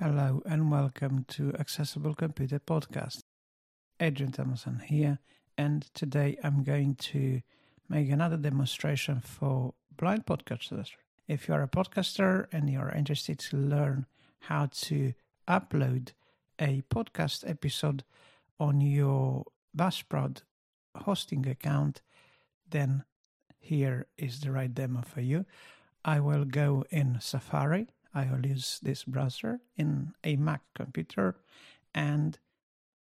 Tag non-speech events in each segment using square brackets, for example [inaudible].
Hello and welcome to Accessible Computer Podcast. Adrian Thomason here, and today I'm going to make another demonstration for blind podcasters. If you're a podcaster and you're interested to learn how to upload a podcast episode on your Buzzsprout hosting account, then here is the right demo for you. I will go in Safari I will use this browser in a Mac computer and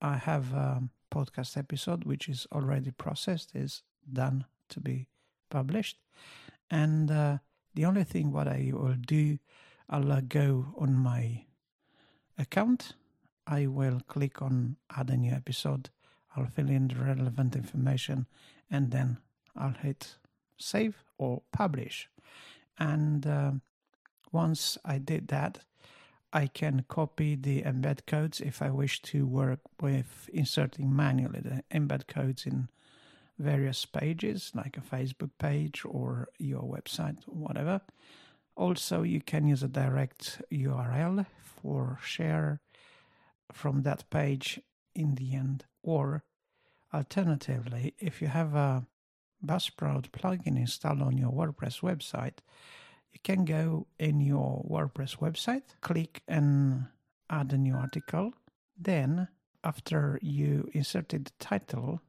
I have a podcast episode which is already processed, is done to be published. And uh, the only thing what I will do, I'll uh, go on my account. I will click on add a new episode. I'll fill in the relevant information and then I'll hit save or publish. And uh, once I did that, I can copy the embed codes if I wish to work with inserting manually the embed codes in various pages, like a Facebook page or your website or whatever. Also, you can use a direct URL for share from that page in the end. Or alternatively, if you have a Buzzsprout plugin installed on your WordPress website, you can go in your WordPress website, click and add a new article. Then, after you inserted the title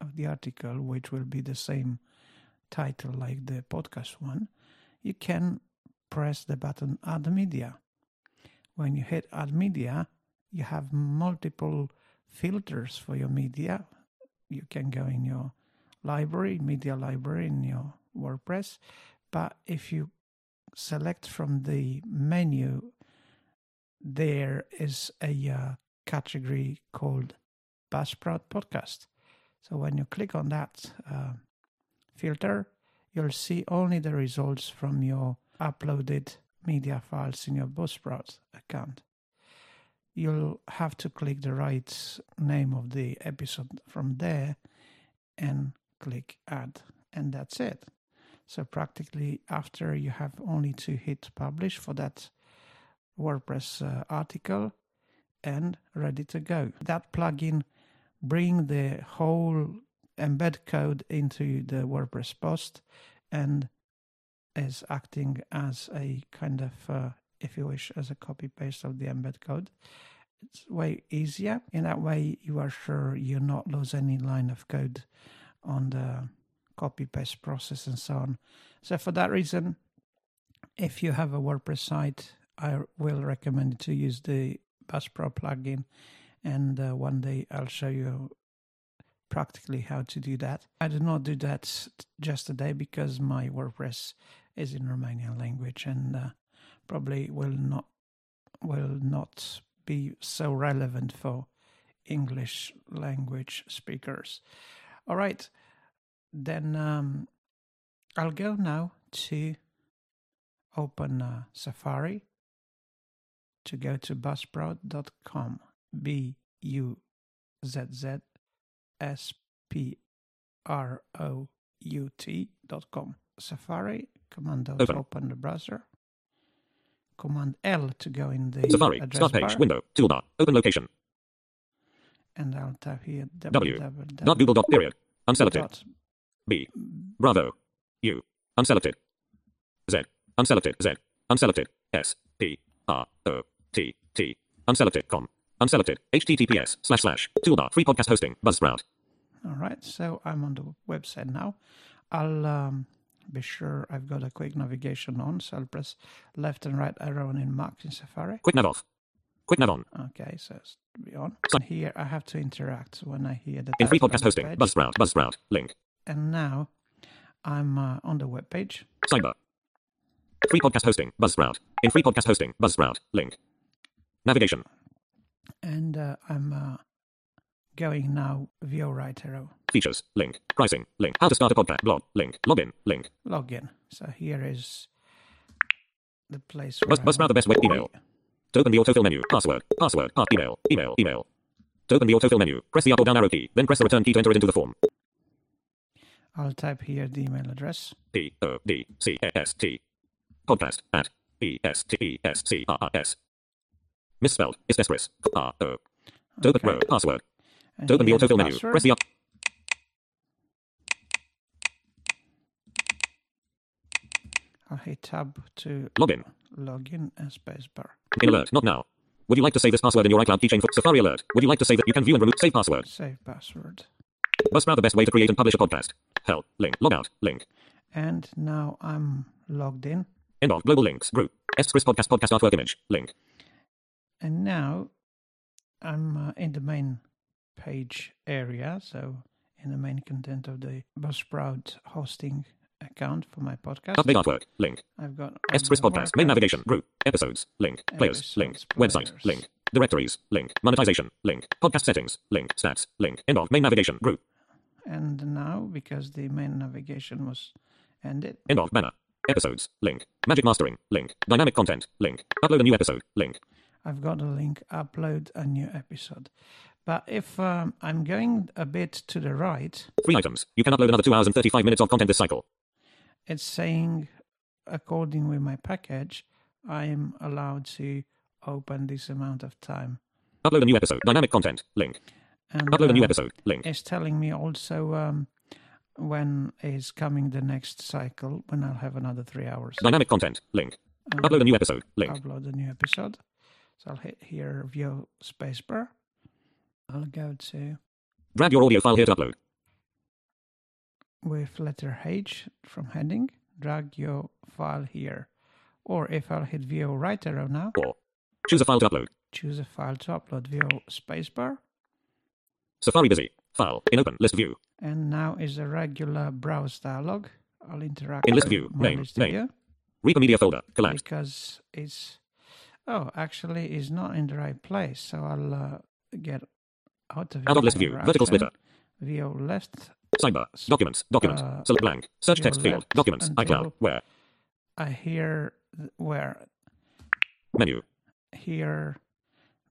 of the article, which will be the same title like the podcast one, you can press the button Add Media. When you hit Add Media, you have multiple filters for your media. You can go in your library, media library in your WordPress. But if you select from the menu, there is a uh, category called Buzzsprout Podcast. So when you click on that uh, filter, you'll see only the results from your uploaded media files in your Buzzsprout account. You'll have to click the right name of the episode from there and click add, and that's it. So practically after you have only to hit publish for that WordPress uh, article and ready to go. That plugin bring the whole embed code into the WordPress post and is acting as a kind of, uh, if you wish, as a copy paste of the embed code. It's way easier. In that way, you are sure you not lose any line of code on the copy paste process and so on. So for that reason, if you have a WordPress site, I will recommend to use the Buzzsprout plugin, and uh, one day I'll show you practically how to do that. I did not do that just today because my WordPress is in Romanian language and uh, probably will not will not be so relevant for English language speakers. All right then um, I'll go now to open uh, Safari to go to buzzsprout.com. B U Z Z S P R O U T.com. Safari, Command L open. open the browser. Command L to go in the Safari, start page, bar. window, toolbar, open location. And I'll type here w. Dot Google dot period. Unselected. B. Bravo. U. Unselected. Z. Unselected. Z. Unselected. S. P. R. O. T. T. Unselected. Com. Unselected. HTTPS slash slash toolbar free podcast hosting Buzzsprout. All right. So I'm on the website now. I'll um, be sure I've got a quick navigation on. So I'll press left and right arrow in Mac in Safari. Quick nav off. Quick nav on. Okay, so it's be on. So here I have to interact when I hear the. In free podcast hosting, Buzzsprout, Buzzsprout, link and now I'm uh, on the web page. Sidebar. Free podcast hosting, Buzzsprout. In free podcast hosting, Buzzsprout. Link. Navigation. And uh, I'm uh, going now via right arrow. Features. Link. Pricing. Link. How to start a podcast. Blog. Link. Login. Link. Login. So here is the place. Buzz, Buzzsprout the best way. Email. To open the autofill menu. Password. Password. Email. Email. Email. To open the autofill menu, press the up or down arrow key, then press the return key to enter it into the form. I'll type here the email address. P O D C S T podcast at E S T E S C R S Misspelled. Is desperate. R O. Open row. Password. To open the autofill menu. Press the up. I'll hit tab to Login. log in and spacebar. In alert. Not now. Would you like to save this password in your iCloud keychain for Safari alert? Would you like to save that You can view and remove save password. Save password. Buzzsprout the best way to create and publish a podcast. Help. Link. Log out. Link. And now I'm logged in. End of. Global links. Group. S Chris podcast podcast artwork image. Link. And now I'm uh, in the main page area, so in the main content of the Buzzsprout hosting account for my podcast. Update artwork. Link. I've got S Chris podcast. Main navigation. Group. Episodes. Link. Players. Link. Episodes, Website. Link. Directories. Link. Monetization. Link. Podcast settings. Link. Stats. Link. End of. Main navigation. Group. And now, because the main navigation was ended, End of. Banner. Episodes. Link. Magic mastering. Link. Dynamic content. Link. Upload a new episode. Link. I've got a link, upload a new episode. But if um, I'm going a bit to the right, Three items. You can upload another 2 hours and 35 minutes of content this cycle. it's saying, according with my package, I am allowed to open this amount of time. Upload a new episode. Dynamic content. Link. And Upload a new uh, episode. Link. It's telling me also um, when is coming the next cycle, when I'll have another three hours. Dynamic content. Link. Um, Upload a new episode. Link. upload a new episode. So I'll hit here, VO spacebar. I'll go to Drag your audio file here to upload. with letter H from heading, drag your file here. Or if I'll hit VO right arrow now, Or choose a file to upload. choose a file to upload, VO spacebar. Safari busy. File. In open. List view. And now is a regular browse dialog. I'll interact In list view, name, list name. view Reaper media folder. Collapsed. because it's oh actually it's not in the right place. So I'll uh, get out of Out of list view. Vertical splitter. View left. Sidebar. Documents. Document. Uh, Select blank. Search text field. Documents. iCloud. Where? I hear where Menu. here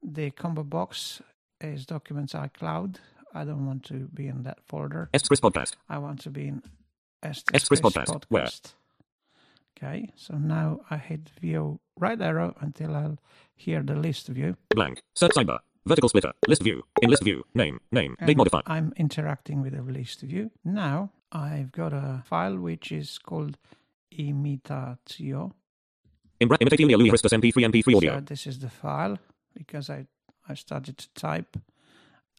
the combo box is documents iCloud. I don't want to be in that folder. S Chris podcast. I want to be in S S Chris podcast. Where? Okay, so now I hit VO right arrow until I'll hear the list view. Blank. Search sidebar. Vertical splitter. List view. In list view. Name. Name. Date modified. I'm interacting with the list view. Now I've got a file which is called imitatio. In bra- imitate Ilya Louis Christus MP3 MP3 audio. So this is the file because I I started to type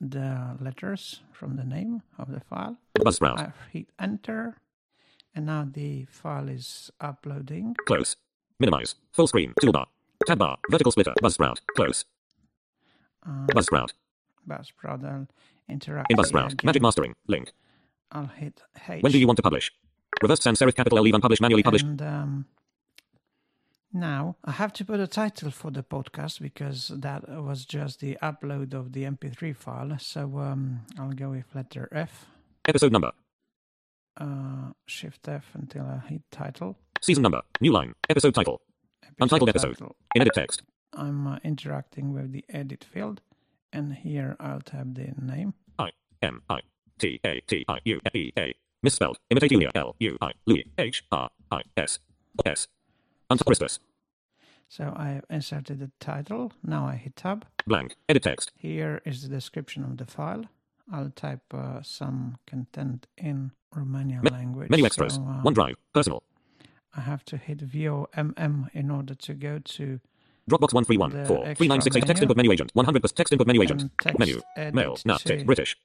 the letters from the name of the file. Buzzsprout. I hit enter, and now the file is uploading. Close. Minimize. Full screen. Toolbar. Tab bar. Vertical splitter. Buzzsprout. Close. Uh, Buzzsprout. Buzzsprout. I'll interact. In Buzzsprout. again. Magic mastering. Link. I'll hit H. When do you want to publish? Reverse sans serif capital L leave unpublished manually published. And um, now I have to put a title for the podcast because that was just the upload of the MP3 file. So um, I'll go with letter F, Episode number. uh, Shift F until I hit title. Season number. New line. Episode title. Untitled episode. title. In edit text. I'm uh, interacting with the edit field, and here I'll type the name. I M I T A T I U E A. Misspelled. Imitate Ilya L U I Louis H R I S S. Until Christus. So I inserted the title. Now I hit tab. Blank. Edit text. Here is the description of the file. I'll type uh, some content in Romanian language. Menu extras. So, uh, OneDrive. Personal. I have to hit VOMM in order to go to Dropbox one three one The four three nine six eight. extra Text menu. input menu agent. One hundred percent text input menu agent. text Menu. Now. to, British.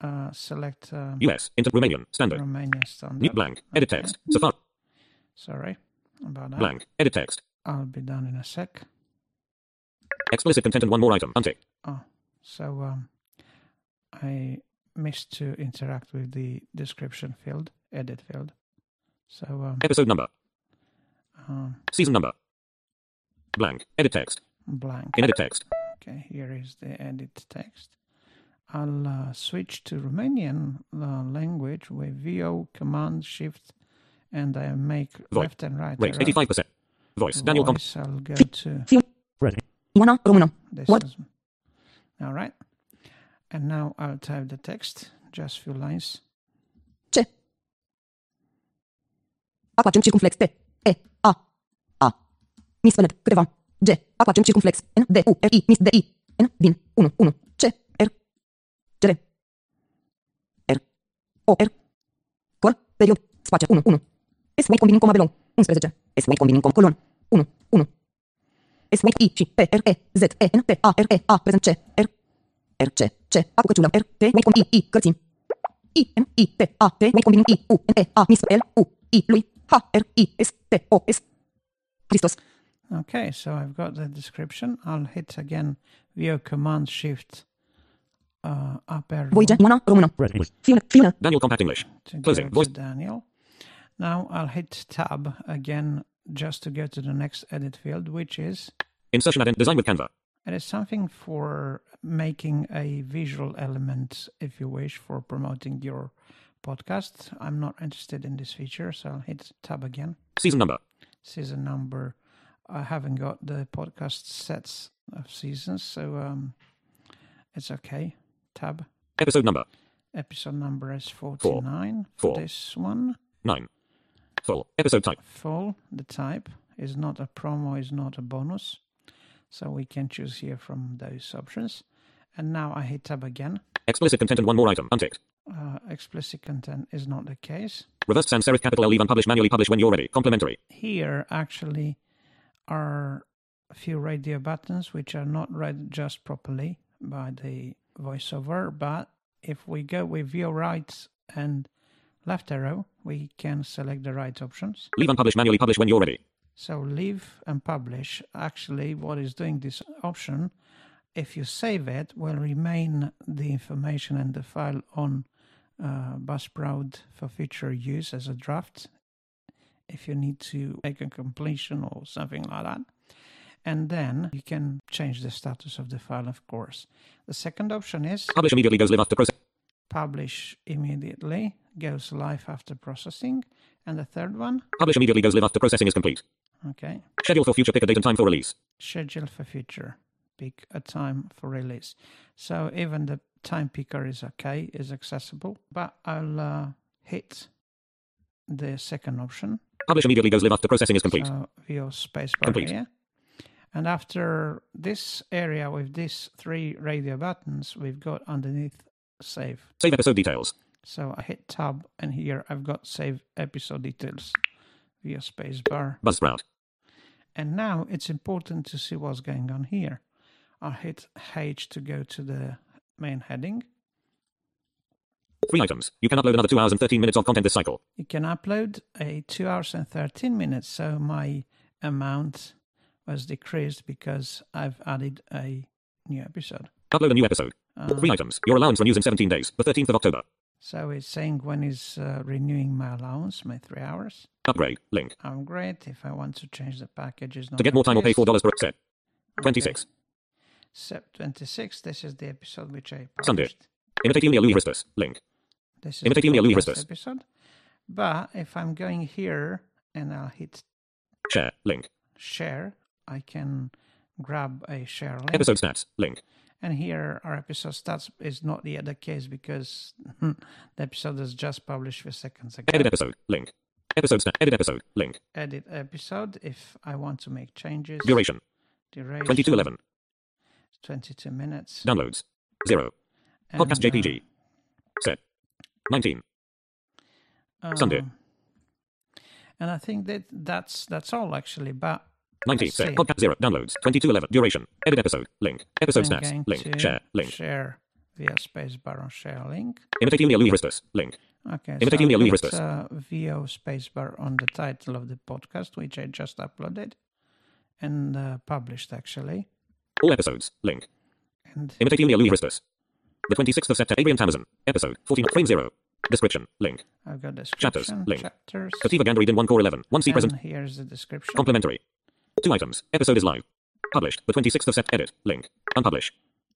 uh, select um, US. Inter Romanian. Standard. Romanian standard New blank. Edit Okay. text. Safari. Sorry about that. Blank. Edit text. I'll be done in a sec. Explicit content and one more item. Untick. Oh, so um, I missed to interact with the description field, edit field. So um, Episode number. um, Season number. Blank. Edit text. blank. In edit text. Okay, here is the edit text. I'll uh, switch to Romanian uh, language with VO Command Shift, and I make Voice. left and right. Rate arrow. eighty five percent. Voice. Daniel Com. Voice, I'll go to Ready. Ioana Română. this. What? Is, all right, and now I'll type the text, just few lines. Ce? Acum accent circumflex T. E. A. A. Misspelled. Câteva. G, A4 circumflex, N, D, U, R, I, mis, D, I, N, din, 1, 1, C, R, R, R, O, R, col, period, spațiu, 1, 1, S, wait, combining, coma, belong, 11, S, wait, combining, coma, colon, 1, 1, S, wait, I, C, P, R, E, Z, E, N, T, A, R, E, A, prezent, C, R, R, C, C, A, cu căciulă, R, T, wait, com, I, I, cărțim, I, M, I, T, A, T, wait, combining, I, U, N, E, A, mis, L, U, I, lui, H, R, I, S, T, O, S, Christos, Okay, so I've got the description. I'll hit again VO Command Shift uh, up arrow Voice, Ioana, română, Red Fiona, Fiona, Daniel Compact English. Closing. Voice. Daniel. Now I'll hit Tab again just to go to the next edit field, which is Insertion add in. Design with Canva. it is something for making a visual element, if you wish, for promoting your podcast. I'm not interested in this feature, so I'll hit Tab again. Season number. season number. I haven't got the podcast sets of seasons, so um, it's okay. Tab. Episode number. Episode number is 49 for Four. this one. 9. Full. Episode type. Full, the type is not a promo, is not a bonus. So we can choose here from those options. And now I hit tab again. Explicit content and one more item. Unticked. Uh, explicit content is not the case. Reverse sans serif capital L leave unpublished manually publish when you're ready. Complementary. here actually are a few radio buttons which are not read just properly by the voiceover but if we go with view rights and left arrow we can select the right options Leave unpublished manually publish when you're ready. so leave and publish actually what is doing this option if you save it will remain the information and the file on uh, Buzzsprout for future use as a draft if you need to make a completion or something like that. And then you can change the status of the file, of course. The second option is Publish immediately goes live after process. Publish immediately, goes live after processing. And the third one, Publish immediately goes live after processing is complete. okay, Schedule for future pick a date and time for release. schedule for future, pick a time for release. So even the time picker is okay, is accessible, but I'll uh, hit the second option. Publish immediately goes live after processing is complete. So VO spacebar Complete. here. And after this area with these three radio buttons, we've got underneath save. Save episode details. So I hit tab and here I've got save episode details VO spacebar. Buzzsprout. And now it's important to see what's going on here. I hit H to go to the main heading. Three items. You can upload another 2 hours and 13 minutes of content this cycle. You can upload a 2 hours and 13 minutes. So my amount was decreased because I've added a new episode. Upload a new episode. Three items. Your allowance renews in 17 days. The 13th of October. So it's saying when is uh, renewing my allowance, my 3 hours. Upgrade. Link. I'm great. If I want to change the package, is not To get more time or pay $4 per set. 26. Sep 26. This is the episode which I Sunday. published. Imitate Ilya Louis Christus. Link. This is Imitate the Ilya Louis episode. But if I'm going here and I'll hit Share. Link. share, I can grab a share link. Episode stats. Link. And here our episode starts is not yet the case because [laughs] the episode is just published a few seconds ago. Edit episode. Link. Episode. Edit episode. Link. Edit episode if I want to make changes. Duration. Duration 2211. 22 minutes. Downloads. 0. Podcast And, uh, JPG. Set. 19. Sunday. um, And I think that that's that's all actually. But 19. Let's Set. Podcast 0. Downloads. 2211. Duration. Edit episode. Link. Episode stats. Link. Share. Link. Share VO spacebar on share link. Imitate Ilya Louis Christus. Link. Okay, Imitate so I'll Louis Christus. uh, VO spacebar on the title of the podcast, which I just uploaded and uh, published actually. All episodes. Link. And Imitate Ilya Louis Christus. The 26th of September. Adrian Tamazon. Episode 14. Frame 0. Description. Link. I've got Chapters, link. chapters, Kativa Gandaridin 1 Core 11. 1 C present. here's the description. Complementary. Two items. Episode is live. Published. The 26th of Sept. Edit. Link. Unpublish.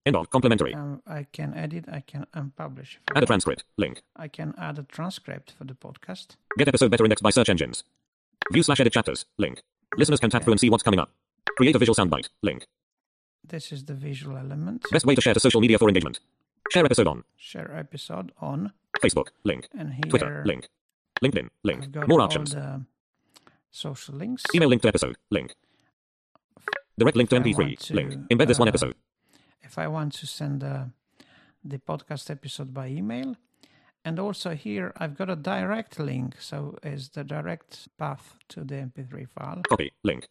End of. Complimentary. Um, I can edit, I can unpublish. Add a transcript. Link. I can add a transcript for the podcast. Get episode better indexed by search engines. View slash edit chapters. Link. Listeners can tap through and see what's coming up. Create a visual soundbite. Link. This is the visual element. Best way to share to social media for engagement. Share episode on Share episode on, Facebook. Link. and here Twitter. Link. LinkedIn. Link. More options. social links. Email link to episode. Link. Direct link to MP3. to, link. Embed this one uh, episode. if I want to send uh, the podcast episode by email. And also here I've got a direct link, so is the direct path to the MP3 file, Copy. Link.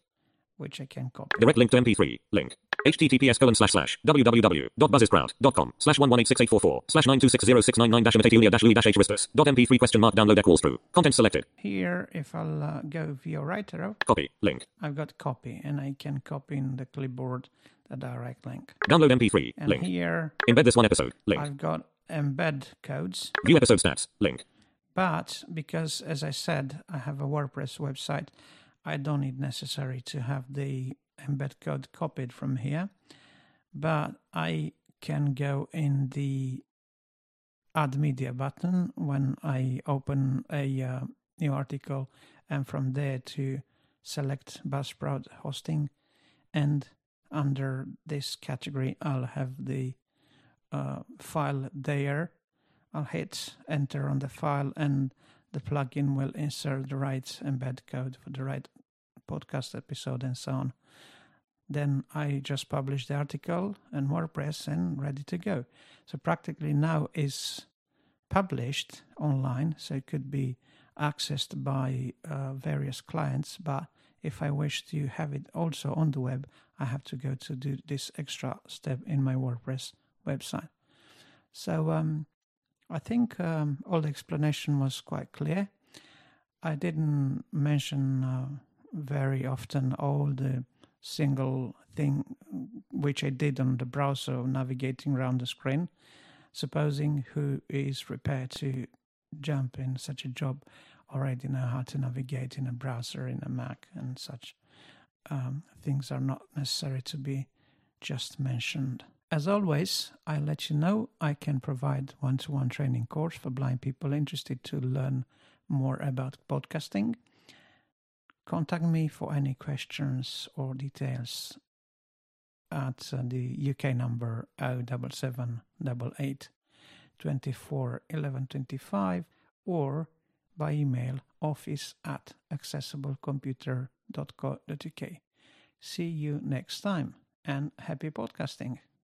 Which I can copy. Direct link to MP3. Link. https colon slash slash www.buzzsprout.com slash 118684 slash 9260699 dash imitate dash louis dash h ristus dot mp3 question mark download equals true. Content selected. Here, if I'll uh, go via right arrow, Copy. Link. I've got copy, and I can copy in the clipboard the direct link. Download MP3. And Link. here Embed this one episode. Link. I've got embed codes, View episode stats. Link. but because, as I said, I have a WordPress website, I don't need necessary to have the embed code copied from here, but I can go in the add media button when I open a uh, new article and from there to select Buzzsprout hosting and under this category I'll have the uh, file there. I'll hit enter on the file and the plugin will insert the right embed code for the right podcast episode and so on. Then I just publish the article and WordPress and ready to go. So practically now is published online, so it could be accessed by uh, various clients. But if I wish to have it also on the web, I have to go to do this extra step in my WordPress website. So um, I think um, all the explanation was quite clear. I didn't mention uh, very often all the single thing which I did on the browser navigating around the screen. Supposing who is prepared to jump in such a job already know how to navigate in a browser in a Mac and such um, things are not necessary to be just mentioned. As always, I let you know I can provide one-to-one training course for blind people interested to learn more about podcasting. Contact me for any questions or details at uh, the UK number 07788 24 11 25 or by email office at accessiblecomputer.co.uk. See you next time and happy podcasting.